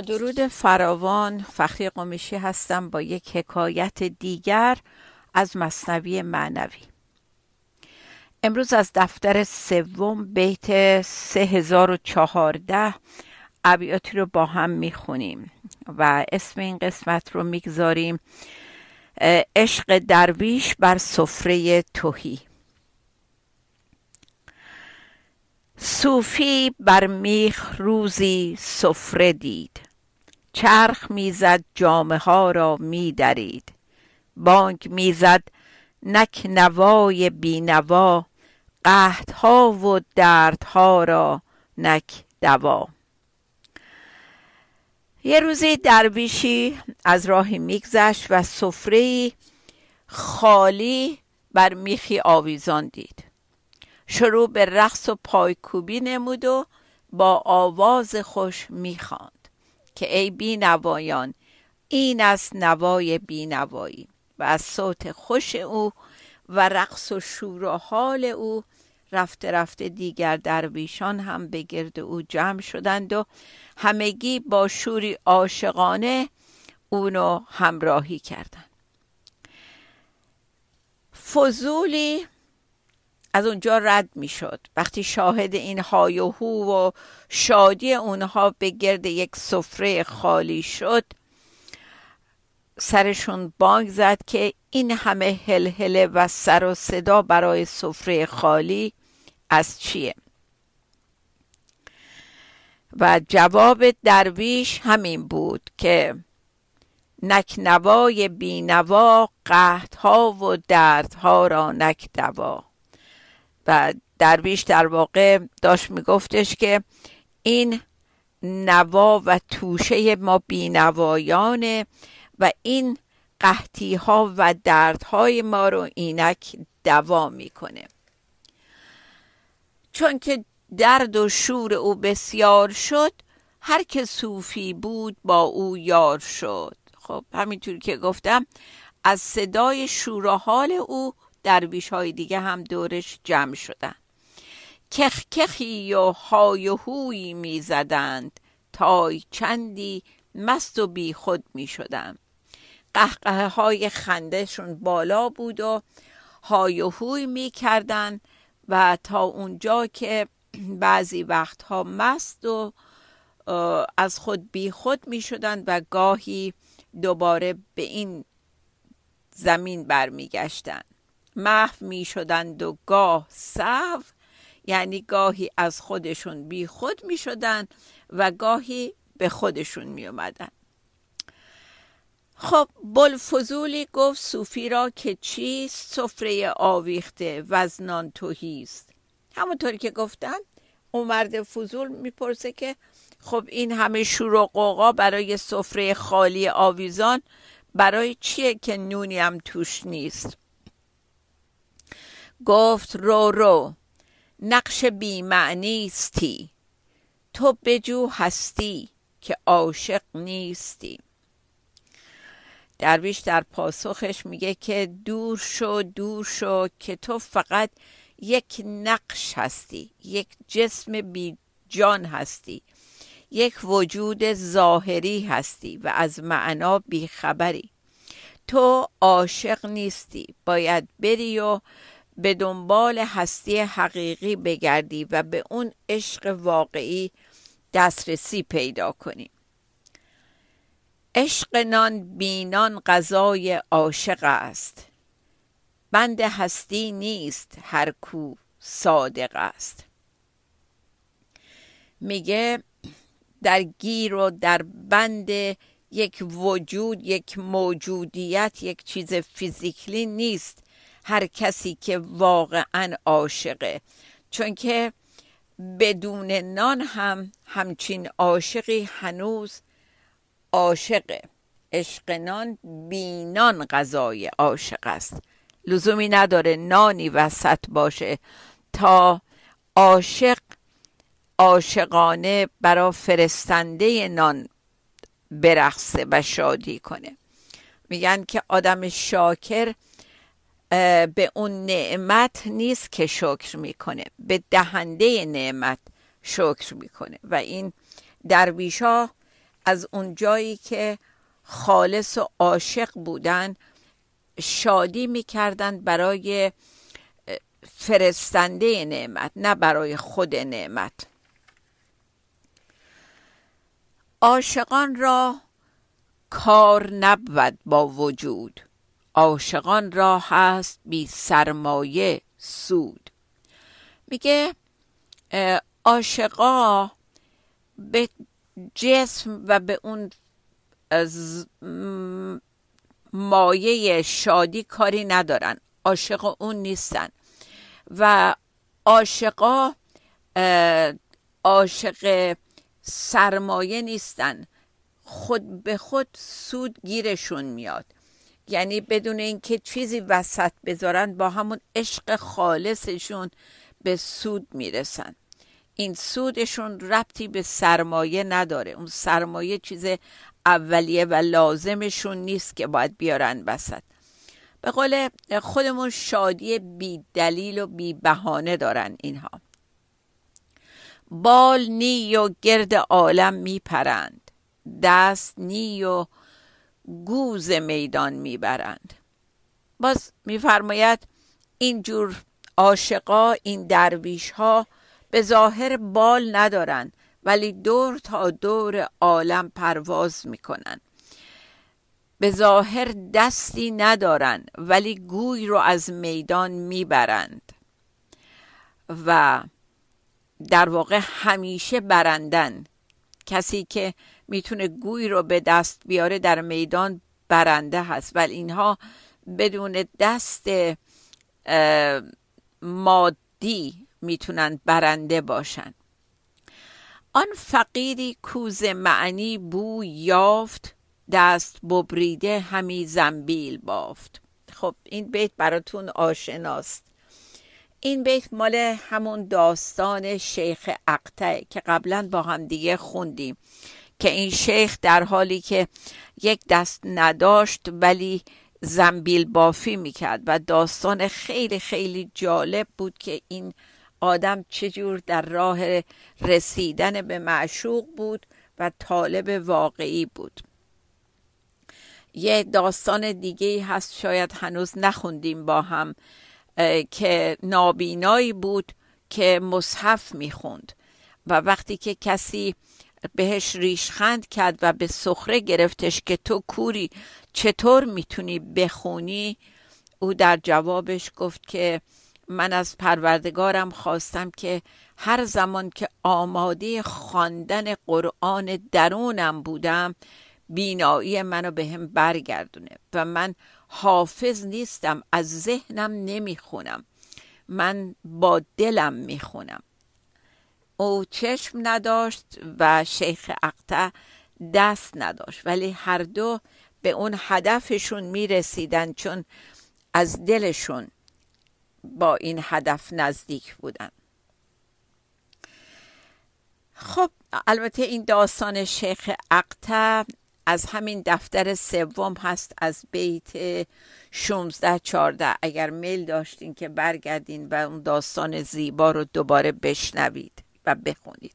درود فراوان فخری قمیشی هستم با یک حکایت دیگر از مصنوی معنوی. امروز از دفتر سوم بیت 3014 ابیاتی رو با هم می‌خونیم و اسم این قسمت رو می‌گذاریم عشق درویش بر سفره توهی صوفی بر میخ روزی سفره دید. چرخ می‌زد جامه ها را میدرید. بانگ می‌زد نک نوای بینوا قحطها و دردها را نک دوا. یه روزی درویشی از راهی میگذشت و سفره خالی بر میخی آویزان دید. شروع به رقص و پایکوبی نمود و با آواز خوش می‌خواند. که ای بینوایان این است نوای بینوایی و از صوت خوش او و رقص و شور و حال او رفته رفته دیگر درویشان هم به گرد او جمع شدند و همگی با شوری عاشقانه اونو همراهی کردند. فضولی از اونجا رد می شد وقتی شاهد این های و هو و شادی اونها به گرد یک سفره خالی شد سرشون بانگ زد که این همه هلهله و سر و صدا برای سفره خالی از چیه؟ و جواب درویش همین بود که نکنوای بینوا قهدها و دردها را نک دوا و درویش در واقع داشت میگفتش که این نوا و توشه ما بینوایانه و این قحطی ها و دردهای ما رو اینک دوا می‌کنه. چون که درد و شور او بسیار شد هر که صوفی بود با او یار شد. خب همینطور که گفتم از صدای شور حال او درویش های دیگه هم دورش جمع شدن. کخکخی و های و هوی می زدند تای چندی مست و بی خود می شدن. قهقه های خندهشون بالا بود و های و هوی می کردن و تا اونجا که بعضی وقتها مست و از خود بی خود می شدند و گاهی دوباره به این زمین برمیگشتند محو می شدند و گاه سو یعنی گاهی از خودشون بی خود می شدند و گاهی به خودشون می اومدن. خب بلفضولی گفت صوفی را که چیست؟ سفره آویخته وزنان توهیست همونطور که گفتن اون مرد فضول می‌پرسه که خب این همه شور و قوقا برای سفره خالی آویزان برای چیه که نونی هم توش نیست؟ گفت رو رو نقش بیمعنیستی تو بجو هستی که عاشق نیستی. درویش در پاسخش میگه که دور شو دور شو که تو فقط یک نقش هستی یک جسم بی جان هستی یک وجود ظاهری هستی و از معنا بیخبری. تو عاشق نیستی باید بری و به دنبال هستی حقیقی بگردی و به اون عشق واقعی دسترسی پیدا کنی. عشق نان بینان غذای عاشق است. بند هستی نیست هر کو صادق است. میگه در گیر و در بند یک وجود یک موجودیت یک چیز فیزیکلی نیست. هر کسی که واقعا عاشقه. چون که بدون نان هم همچین عاشقی هنوز عاشقه عشق نان بینان غذای عاشق است. لزومی نداره نانی وسط باشه تا عاشق عاشقانه برا فرستنده نان برقصه و شادی کنه. میگن که آدم شاکر به اون نعمت نیست که شکر می‌کنه. به دهنده نعمت شکر می‌کنه. و این درویش ها از اون جایی که خالص و عاشق بودن شادی می‌کردن برای فرستنده نعمت نه برای خود نعمت. عاشقان را کار نبود با وجود. عاشقان را هست بی سرمایه سود. میگه عاشقا به جسم و به اون مایه شادی کاری ندارن. عاشق اون نیستن. و عاشقا عاشق سرمایه نیستن. خود به خود سود گیرشون میاد. یعنی بدون اینکه چیزی وسط بذارن با همون عشق خالصشون به سود می‌رسن. این سودشون ربطی به سرمایه نداره. اون سرمایه چیز اولیه و لازمشون نیست که باید بیارن وسط. به قول خودمون شادی بی دلیل و بی بهانه دارن اینها. بال نی و گرد عالم میپرند. دست نی و گوز میدان می‌برند. باز میفرماید اینجور عاشقا این درویش ها به ظاهر بال ندارند ولی دور تا دور عالم پرواز می‌کنن به ظاهر دستی ندارن ولی گوی رو از میدان می‌برند. و در واقع همیشه برندن. کسی که می‌تونه گوی رو به دست بیاره در میدان برنده هست. ولی اینها بدون دست مادی می‌تونن برنده باشن. آن فقیری کوز معنی بو یافت دست ببریده همی زنبیل بافت. خب این بیت براتون آشناست. این بیت مال همون داستان شیخ اقته که قبلا با هم دیگه خوندیم. که این شیخ در حالی که یک دست نداشت ولی زنبیل بافی می‌کرد و داستان خیلی خیلی جالب بود که این آدم چجور در راه رسیدن به معشوق بود و طالب واقعی بود. یه داستان دیگه هست شاید هنوز نخوندیم با هم که نابینایی بود که مصحف می‌خوند و وقتی که کسی بهش ریشخند کرد و به سخره گرفتش که تو کوری چطور می‌تونی بخونی؟ او در جوابش گفت که من از پروردگارم خواستم که هر زمان که آماده خواندن قرآن درونم بودم بینایی منو به هم برگردونه و من حافظ نیستم از ذهنم نمی‌خونم. من با دلم می‌خونم. او چشم نداشت و شیخ اقطع دست نداشت. ولی هر دو به اون هدفشون می‌رسیدن چون از دلشون با این هدف نزدیک بودن. خب البته این داستان شیخ اقتا از همین دفتر سوم هست از بیت 16 14 اگر میل داشتین که برگردین و اون داستان زیبا رو دوباره بشنوید. و بخونید.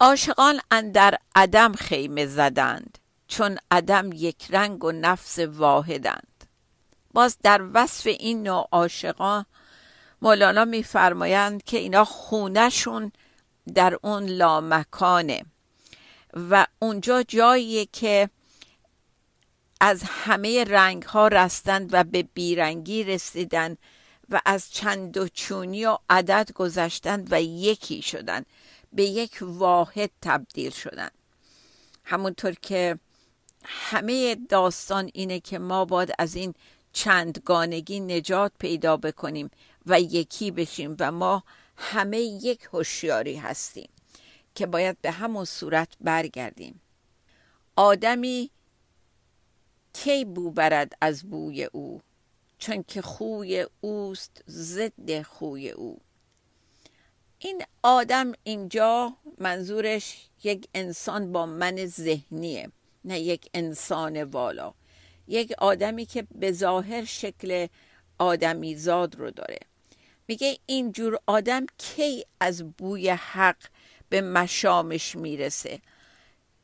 عاشقان اندر عدم خیمه زدند چون عدم یک رنگ و نفس واحدند. باز در وصف این نوع عاشقان مولانا میفرمایند که اینا خونهشون در اون لامکانه و اونجا جاییه که از همه رنگ ها رستند و به بیرنگی رسیدن و از چند و چونی و عدد گذشتند و یکی شدند به یک واحد تبدیل شدند همونطور که همه داستان اینه که ما باید از این چندگانگی نجات پیدا بکنیم و یکی بشیم و ما همه یک هوشیاری هستیم که باید به همون صورت برگردیم. آدمی کی بو برد از بوی او؟ چون که خوی اوست ضد خوی او. این آدم اینجا منظورش یک انسان با من ذهنیه نه یک انسان والا. یک آدمی که به ظاهر شکل آدمی زاد رو داره. میگه اینجور آدم کی از بوی حق به مشامش می‌رسه؟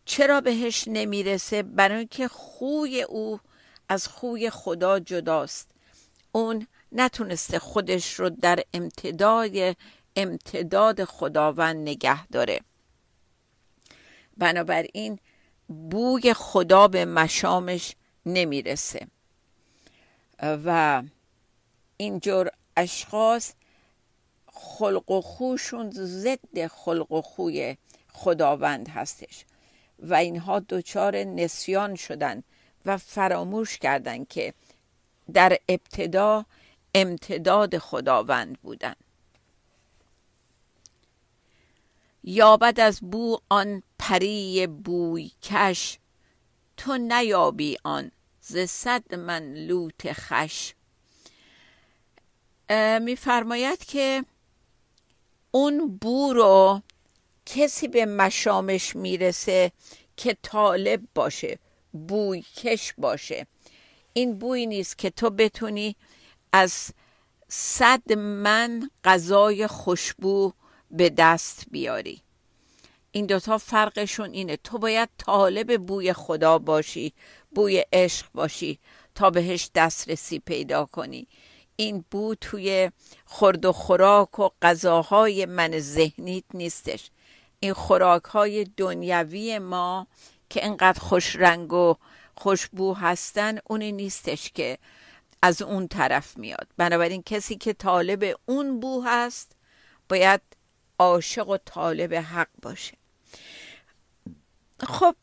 چرا بهش نمی‌رسه؟ برای اینکه خوی او از خوی خدا جداست. اون نتونسته خودش رو در امتداد امتداد خداوند نگه داره. بنابراین بوی خدا به مشامش نمی‌رسه. و اینجور اشخاص خلق و خوشون ضد خلق و خوی خداوند هستش. و اینها دچار نسیان شدن و فراموش کردند که در ابتدا امتداد خداوند بودن. یابد از بو آن پری بوی کش تو نیابی آن ز صد من لوت خش میفرماید که اون بو رو کسی به مشامش می‌رسه که طالب باشه بوی کش باشه. این بوی نیست که تو بتونی از صد من غذای خوشبو به دست بیاری. این دوتا فرقشون اینه. تو باید طالب بوی خدا باشی بوی عشق باشی تا بهش دسترسی پیدا کنی. این بو توی خورد و خوراک و غذاهای من ذهنیت نیستش. این خوراک های دنیوی ما که انقدر خوش رنگ و خوشبو هستن اونی نیستش که از اون طرف میاد. بنابراین کسی که طالب اون بو هست باید عاشق و طالب حق باشه. خب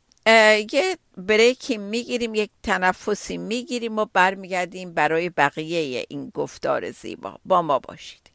یه بریکی می‌گیریم یک تنفسی می‌گیریم و برمیگردیم برای بقیه این گفتار زیبا. با ما باشید.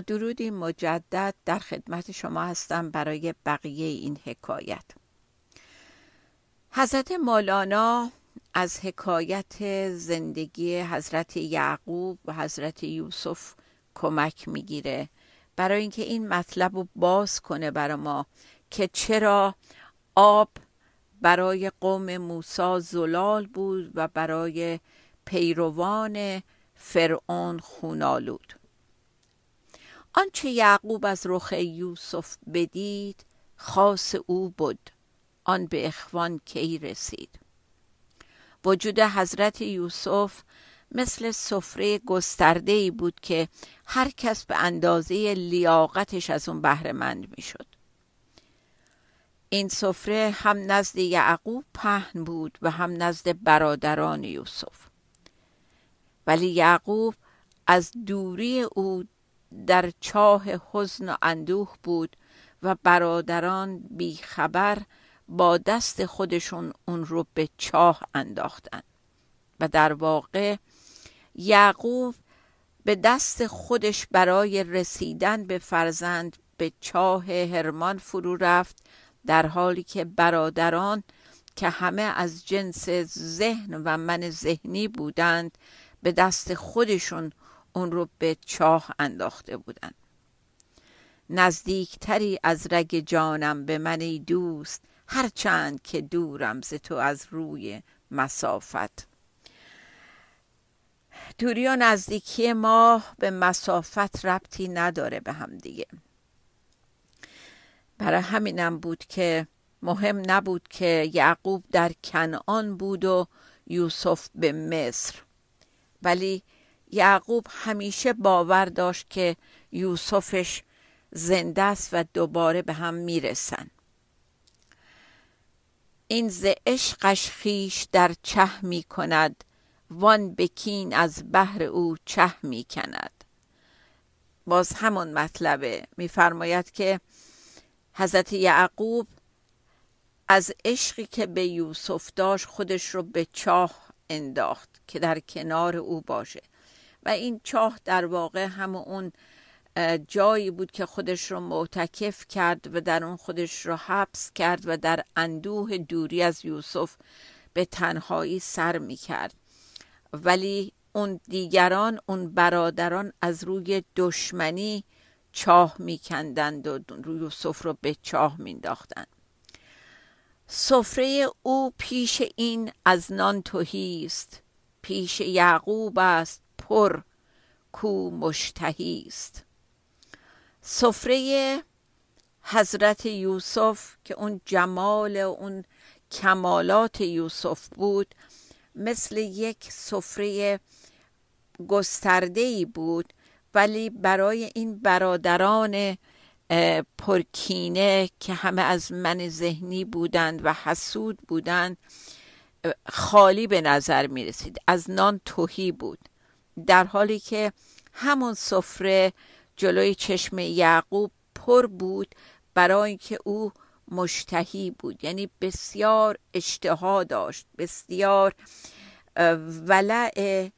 درودی مجدد در خدمت شما هستم برای بقیه این حکایت. حضرت مولانا از حکایت زندگی حضرت یعقوب و حضرت یوسف کمک می‌گیره. برای اینکه این مطلب رو باز کنه برای ما که چرا آب برای قوم موسی زلال بود و برای پیروان فرعون خونالود. آنچه یعقوب از رخ یوسف بدید خاص او بود آن به اخوان کی رسید. وجود حضرت یوسف مثل سفره گسترده ای بود که هر کس به اندازه لیاقتش از اون بهره مند می‌شد. این سفره هم نزد یعقوب پهن بود و هم نزد برادران یوسف. ولی یعقوب از دوری او در چاه حزن و اندوه بود و برادران بیخبر با دست خودشون اون رو به چاه انداختن. و در واقع یعقوب به دست خودش برای رسیدن به فرزند به چاه هرمان فرو رفت در حالی که برادران که همه از جنس ذهن و من ذهنی بودند به دست خودشون اون رو به چاه انداخته بودند نزدیکتری از رگ جانم به من ای دوست هرچند که دورم ز تو از روی مسافت. دوری و نزدیکی ما به مسافت ربطی نداره به هم دیگه. برای همینم بود که مهم نبود که یعقوب در کنعان بود و یوسف به مصر. ولی یعقوب همیشه باور داشت که یوسفش زنده است و دوباره به هم می‌رسن. این ز عشقش خیش در چه می کند وان بکین از بحر او چه می کند باز همون مطلبه میفرماید که حضرت یعقوب از عشقی که به یوسف داشت خودش رو به چاه انداخت که در کنار او باشه. و این چاه در واقع هم اون جایی بود که خودش رو معتکف کرد و در اون خودش رو حبس کرد و در اندوه دوری از یوسف به تنهایی سر می کرد ولی اون دیگران اون برادران از روی دشمنی چاه میکندند و روی یوسف رو به چاه مینداختند سفره او پیش این از نان توهی است. پیش یعقوب است. پر کو مشتهی است. سفره حضرت یوسف که اون جمال و اون کمالات یوسف بود مثل یک سفره گسترده ای بود ولی برای این برادران پرکینه که همه از من ذهنی بودند و حسود بودند خالی به نظر می رسید از نان توهی بود. در حالی که همون سفره جلوی چشم یعقوب پر بود برای اینکه او مشتهی بود. یعنی بسیار اشتها داشت بسیار ولع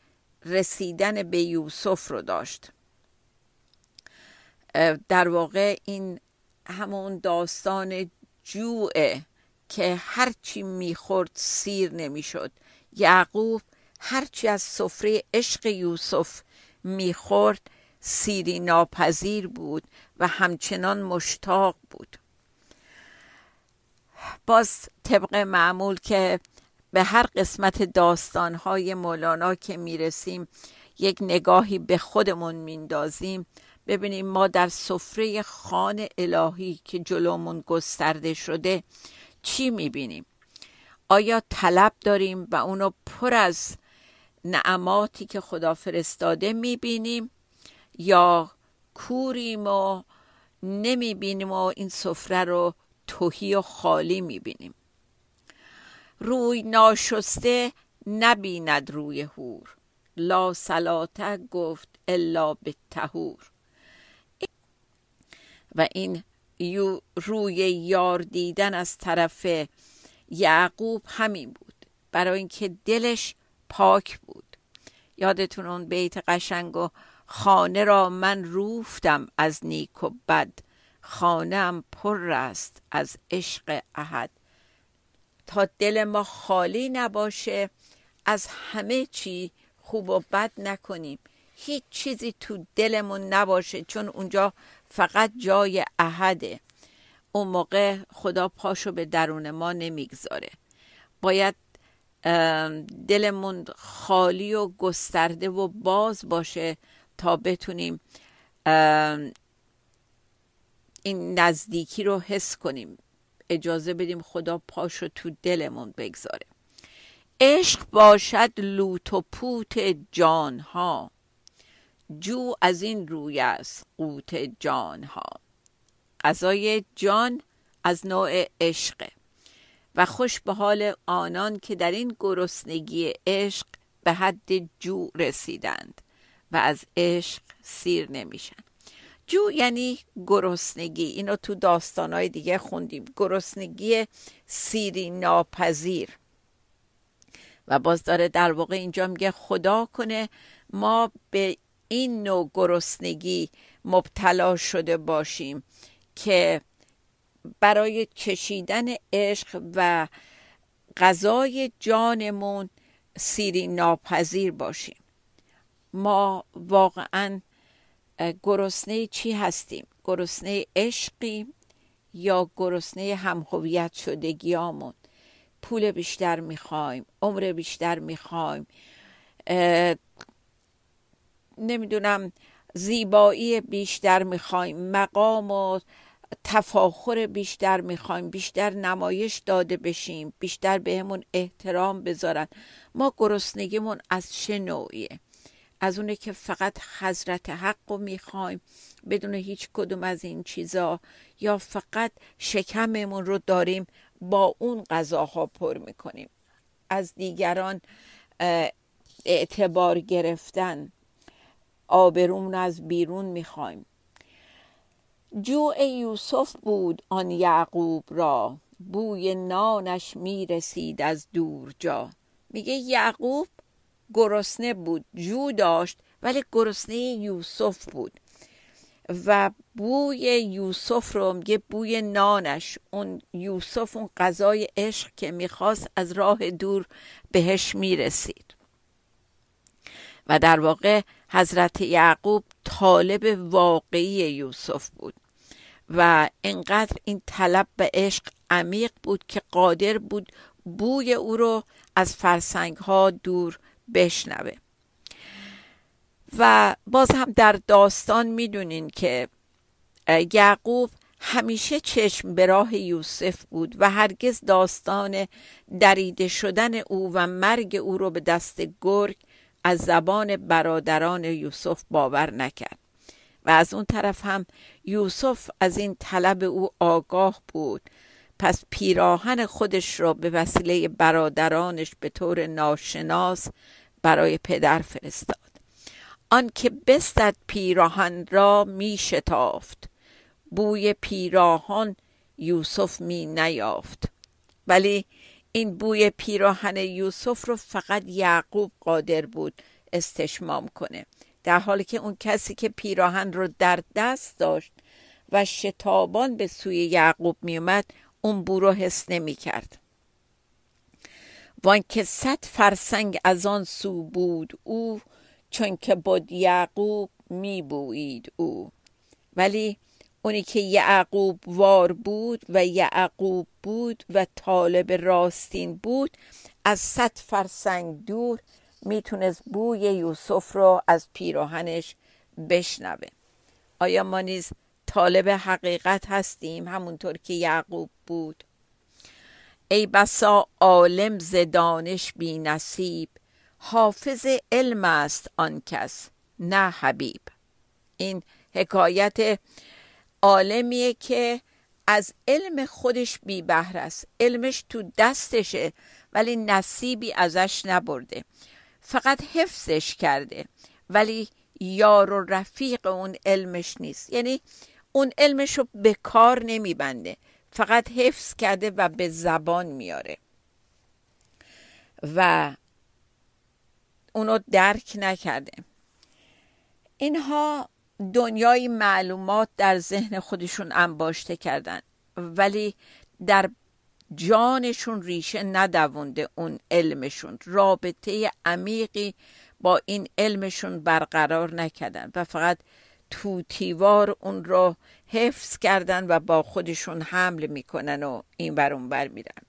رسیدن به یوسف رو داشت. در واقع این همون داستان جوعه که هرچی می‌خورد سیر نمی‌شد. یعقوب هرچی از سفره عشق یوسف می‌خورد سیری ناپذیر بود و همچنان مشتاق بود. باز طبق معمول که به هر قسمت داستانهای مولانا که می‌رسیم یک نگاهی به خودمون میندازیم ببینیم ما در سفره خان الهی که جلومون گسترده شده چی می‌بینیم؟ آیا طلب داریم و اونو پر از نعماتی که خدا فرستاده می‌بینیم یا کوریم و نمی‌بینیم و این سفره رو توهی و خالی می‌بینیم. روی ناشسته نبیند روی هور لا سلاته گفت الا به تهور و این روی یار دیدن از طرف یعقوب همین بود. برای اینکه دلش پاک بود. یادتون اون بیت قشنگ و خانه را من روفتم از نیک و بد. خانه پر است از عشق احد. تا دل ما خالی نباشه از همه چی خوب و بد نکنیم. هیچ چیزی تو دلمون نباشه چون اونجا فقط جای احده. اون موقع خدا پاشو به درون ما نمی‌گذاره. باید دلمون خالی و گسترده و باز باشه تا بتونیم این نزدیکی رو حس کنیم. اجازه بدیم خدا پاشو تو دلمون بگذاره. عشق باشد لوت و پوت جانها. جو از این روی است قوت جانها. غذای جان از نوع عشقه و خوش به حال آنان که در این گرسنگی عشق به حد جو رسیدند و از عشق سیر نمیشن. جو یعنی گرسنگی اینو تو داستانهای دیگه خوندیم. گرسنگی سیری ناپذیر. و باز داره در واقع اینجا میگه خدا کنه ما به این نوع گرسنگی مبتلا شده باشیم که برای کشیدن عشق و غذای جانمون سیری ناپذیر باشیم. ما واقعا گرسنه چی هستیم؟ گرسنه عشقی یا گرسنه همهویت شدگیامون؟ پول بیشتر می‌خوایم عمر بیشتر می‌خوایم نمی‌دونم زیبایی بیشتر می‌خوایم مقام و تفاخر بیشتر می‌خوایم بیشتر نمایش داده بشیم بیشتر بهمون احترام بذارن. ما گرسنگیمون از چه نوعیه؟ از اونه که فقط حضرت حق رو می‌خوایم بدون هیچ کدوم از این چیزا یا فقط شکممون رو داریم با اون غذاها پر می‌کنیم؟ از دیگران اعتبار گرفتن آبرومون از بیرون می‌خوایم. جوع یوسف بود آن یعقوب را. بوی نانش می‌رسید از دور جا. میگه یعقوب گرسنه بود جو داشت ولی گرسنه یوسف بود. و بوی یوسف رو میگه بوی نانش. اون یوسف اون غذای عشق که می‌خواست از راه دور بهش می‌رسید. و در واقع حضرت یعقوب طالب واقعی یوسف بود و انقدر این طلب به عشق عمیق بود که قادر بود بوی او رو از فرسنگ ها دور بشنوه. و باز هم در داستان می‌دونین که یعقوب همیشه چشم به راه یوسف بود و هرگز داستان دریده شدن او و مرگ او رو به دست گرگ از زبان برادران یوسف باور نکرد. و از اون طرف هم یوسف از این طلب او آگاه بود. پس پیراهن خودش را به وسیله برادرانش به طور ناشناس برای پدر فرستاد. آنکه بستد پیراهن را می شتافت. بوی پیراهن یوسف می نیافت. ولی این بوی پیراهن یوسف رو فقط یعقوب قادر بود استشمام کنه. در حالی که اون کسی که پیراهن رو در دست داشت و شتابان به سوی یعقوب میومد اون بو رو حس نمی کرد. وان که صد فرسنگ از آن سو بود او چون که بود یعقوب می بوید او. ولی اونی که یعقوب وار بود و یعقوب بود و طالب راستین بود از صد فرسنگ دور می‌تونست بوی یوسف رو از پیراهنش بشنوه. آیا ما نیز طالب حقیقت هستیم همونطور که یعقوب بود؟ ای بسا عالم ز دانش بی نصیب حافظ علم است آن کس نه حبیب. این حکایت عالمیه که از علم خودش بی بهر است. علمش تو دستشه ولی نصیبی ازش نبرده. فقط حفظش کرده ولی یار و رفیق اون علمش نیست. یعنی اون علمش رو به کار نمیبنده. فقط حفظ کرده و به زبان میاره. و اونو درک نکرده. اینها دنیای معلومات در ذهن خودشون انباشته کردن. ولی در جانشون ریشه ندوونده اون علمشون. رابطه عمیقی با این علمشون برقرار نکردن و فقط توتیوار اون رو حفظ کردن و با خودشون حمل می‌کنن و این بر اون بر میرن.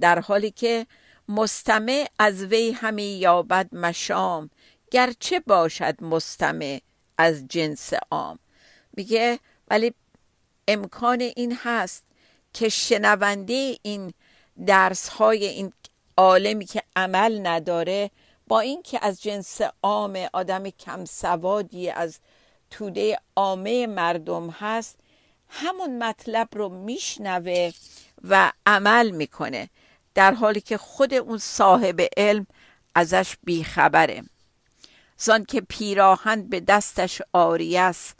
در حالی که مستمع از وی همی یابد مشام گرچه باشد مستمع از جنس عام. میگه ولی امکان این هست که شنونده این درس های این عالمی که عمل نداره با اینکه از جنس عام آدم کم سوادی از توده عامه مردم هست همون مطلب رو میشنوه و عمل می‌کنه در حالی که خود اون صاحب علم ازش بیخبره. زان که پیراهن به دستش آری است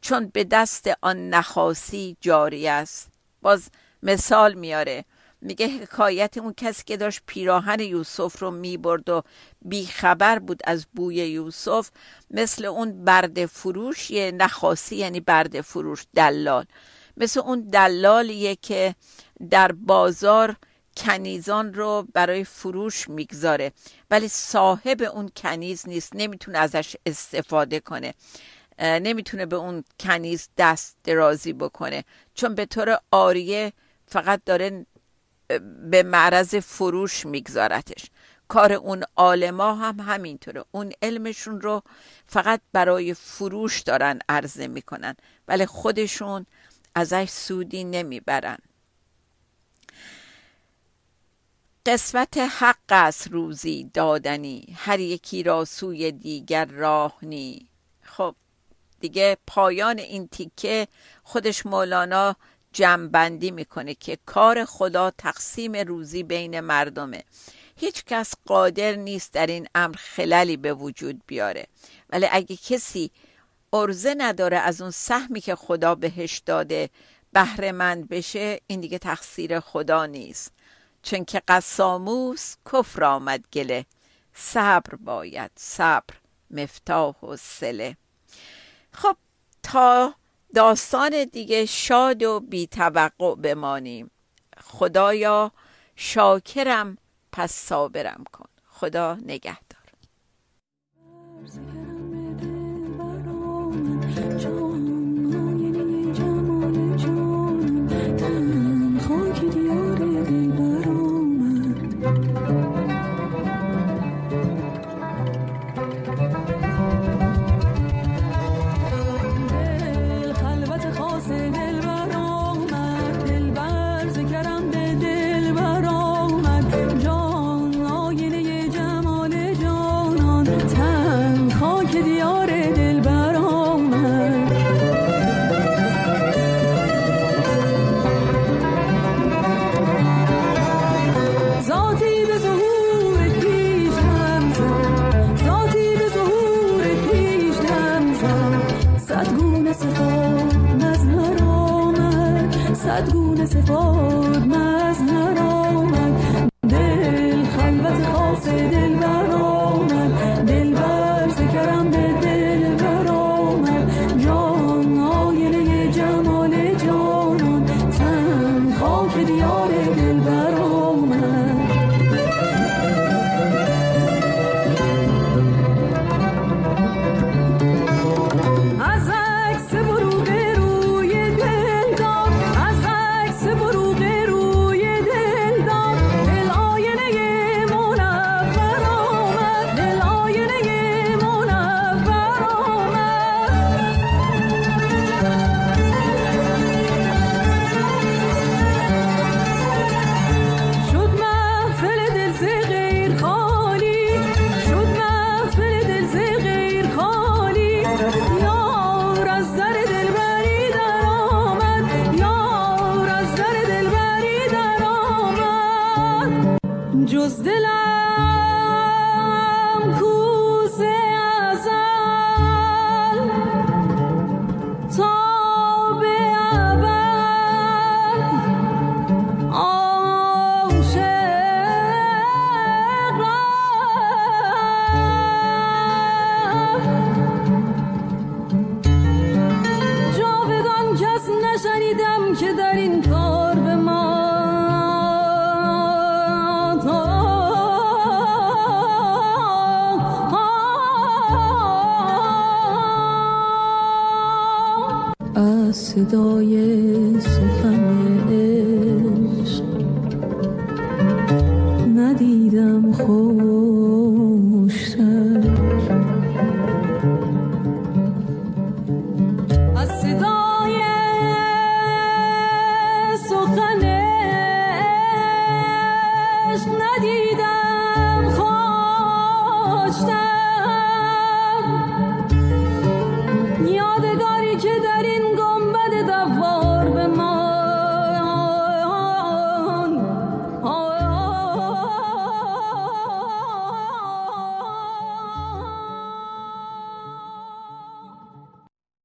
چون به دست آن نخاسی جاری است. باز مثال میاره میگه حکایت اون کسی که داشت پیراهن یوسف رو می‌برد و بیخبر بود از بوی یوسف مثل اون برد فروش یه نخاسی یعنی برد فروش دلال. مثل اون دلالیه که در بازار کنیزان رو برای فروش می‌گذاره. ولی صاحب اون کنیز نیست. نمی‌تونه ازش استفاده کنه. نمی‌تونه به اون کنیز دست درازی بکنه. چون به طور آریه فقط داره به معرض فروش میگذارتش. کار اون عالما هم همینطوره. اون علمشون رو فقط برای فروش دارن عرضه می‌کنن. ولی خودشون ازش سودی نمی‌برن. قسمت حق است روزی دادنی هر یکی را سوی دیگر راه نی خب دیگه پایان این تیکه خودش مولانا جمعبندی می‌کنه که کار خدا تقسیم روزی بین مردمه. هیچ کس قادر نیست در این امر خللی به وجود بیاره. ولی اگه کسی ارزه نداره از اون سهمی که خدا بهش داده بهرهمند بشه این دیگه تقصیر خدا نیست. چون که قساموس کفر آمد گله. صبر باید صبر مفتاح و سله خب تا داستان دیگه شاد و بی توقع بمانیم. خدایا شاکرم پس صابرم کن. خدا نگهدار. دیار دل برامن ذاتی به ظهور پیش هم زن ذاتی به ظهور پیش هم زن صد گونه صفا نظر آمد. صد گونه صفا صدای سخن